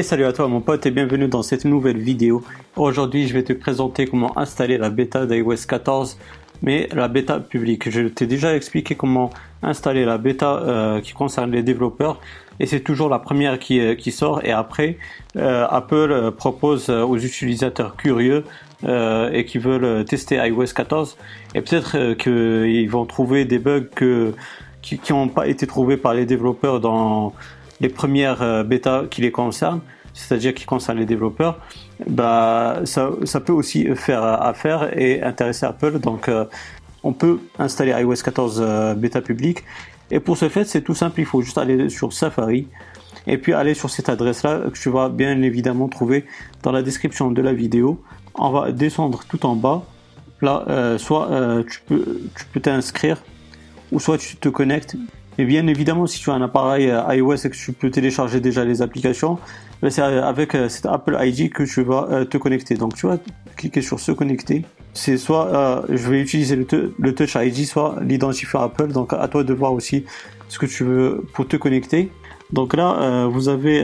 Salut à toi mon pote et bienvenue dans cette nouvelle vidéo. Aujourd'hui je vais te présenter comment installer la bêta d'iOS 14 mais la bêta publique. Je t'ai déjà expliqué comment installer la bêta euh, qui concerne les développeurs et c'est toujours la première qui, euh, qui sort et après euh, Apple propose aux utilisateurs curieux et qui veulent tester iOS 14 et peut-être qu'ils vont trouver des bugs que, qui n'ont pas été trouvés par les développeurs dans les premières bêtas qui les concernent c'est-à-dire qui concernent les développeurs, bah, ça, ça, peut aussi faire affaire et intéresser Apple. Donc, euh, on peut installer iOS 14 euh, bêta public. Et pour ce fait, c'est tout simple. Il faut juste aller sur Safari et puis aller sur cette adresse-là que tu vas bien évidemment trouver dans la description de la vidéo. On va descendre tout en bas. Là, euh, soit tu peux tu peux t'inscrire ou soit tu te connectes et bien évidemment, si tu as un appareil euh, iOS et que tu peux télécharger déjà les applications, ben, c'est euh, avec euh, cet Apple ID que tu vas te connecter. Donc tu vas cliquer sur se connecter. C'est soit je vais utiliser le, Touch ID, soit l'identifiant Apple. Donc à toi de voir aussi ce que tu veux pour te connecter. Donc là, vous avez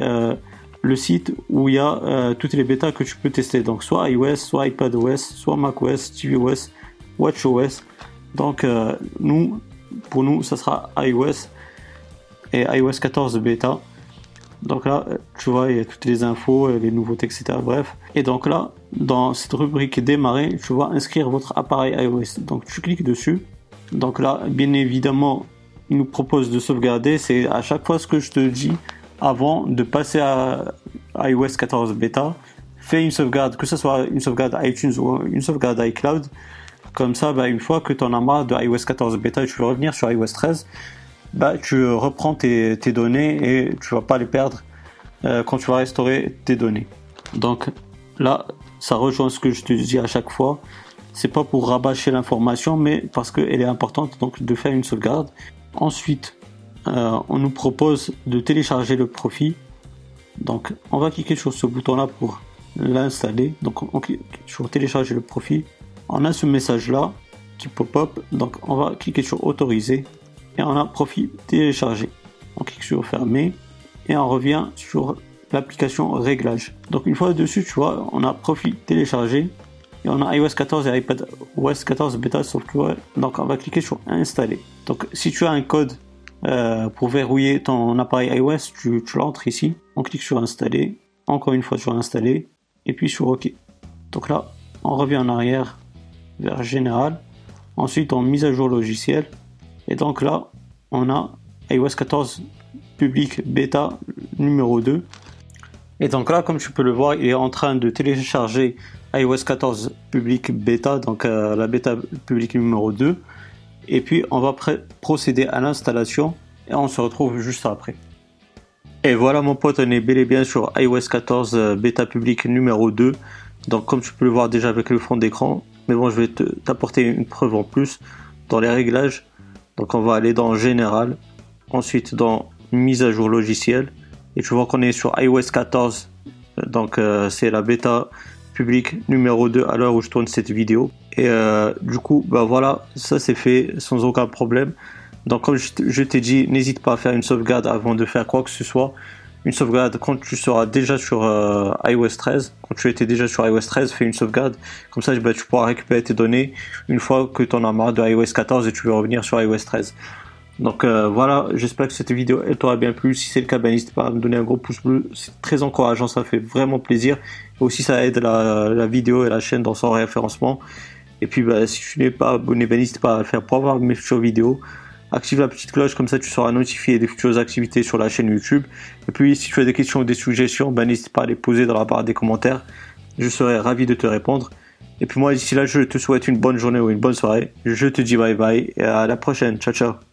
le site où il y a toutes les bêtas que tu peux tester. Donc soit iOS, soit iPadOS, soit macOS, tvOS, watchOS. Donc nous, pour nous, ça sera iOS et iOS 14 bêta. Donc là, tu vois, il y a toutes les infos, les nouveautés, etc. Bref. Et donc là, dans cette rubrique démarrer, tu vas inscrire votre appareil iOS. Donc tu cliques dessus. Donc là, bien évidemment, il nous propose de sauvegarder. C'est à chaque fois ce que je te dis avant de passer à iOS 14 bêta. Fais une sauvegarde, que ce soit une sauvegarde iTunes ou une sauvegarde iCloud. Comme ça, bah, une fois que tu en as marre de iOS 14 bêta et tu veux revenir sur iOS 13, bah, tu reprends tes, données et tu vas pas les perdre euh, quand tu vas restaurer tes données. Donc là, ça rejoint ce que je te dis à chaque fois. C'est pas pour rabâcher l'information, mais parce qu'elle est importante, donc de faire une sauvegarde. Ensuite, euh, on nous propose de télécharger le profil. Donc, on va cliquer sur ce bouton-là pour l'installer. Donc, on clique sur télécharger le profil on a ce message là qui pop-up. Donc on va cliquer sur autoriser et on a profil téléchargé. On clique sur fermer et on revient sur l'application réglage. Donc une fois dessus, tu vois, on a profil téléchargé et on a iOS 14 et iPad OS 14 bêta software. Donc on va cliquer sur installer. Donc si tu as un code euh, pour verrouiller ton appareil iOS, tu, tu l'entres ici. On clique sur installer. Encore une fois sur installer et puis sur OK. Donc là, on revient en arrière vers Général. Ensuite, en mise à jour logiciel. Et donc là, on a iOS 14 public bêta numéro 2. Et donc là, comme tu peux le voir, il est en train de télécharger iOS 14 public bêta, donc euh, la bêta public numéro 2. Et puis, on va procéder à l'installation et on se retrouve juste après. Et voilà mon pote, on est bel et bien sur iOS 14 euh, bêta public numéro 2. Donc comme tu peux le voir déjà avec le fond d'écran, mais bon, je vais t'apporter une preuve en plus dans les réglages. Donc on va aller dans Général, ensuite dans Mise à jour logiciel. Et tu vois qu'on est sur iOS 14. Donc euh, c'est la bêta publique numéro 2 à l'heure où je tourne cette vidéo. Et euh, du coup, bah voilà, ça c'est fait sans aucun problème. Donc comme je t'ai dit, n'hésite pas à faire une sauvegarde avant de faire quoi que ce soit une sauvegarde quand tu seras déjà sur euh, iOS 13. Quand tu étais déjà sur iOS 13, fais une sauvegarde. Comme ça, bah, tu pourras récupérer tes données une fois que tu en as marre de iOS 14 et tu veux revenir sur iOS 13. Donc euh, voilà, j'espère que cette vidéo elle t'aura bien plu. Si c'est le cas, ben, n'hésite pas à me donner un gros pouce bleu. C'est très encourageant, ça fait vraiment plaisir. Et aussi, ça aide la, vidéo et la chaîne dans son référencement. Et puis, bah, si tu n'es pas abonné, n'hésite pas à le faire pour avoir mes futures vidéos active la petite cloche, comme ça tu seras notifié des futures activités sur la chaîne YouTube. Et puis si tu as des questions ou des suggestions, ben, n'hésite pas à les poser dans la barre des commentaires. Je serai ravi de te répondre. Et puis moi d'ici là, je te souhaite une bonne journée ou une bonne soirée. Je te dis bye bye et à la prochaine. Ciao ciao.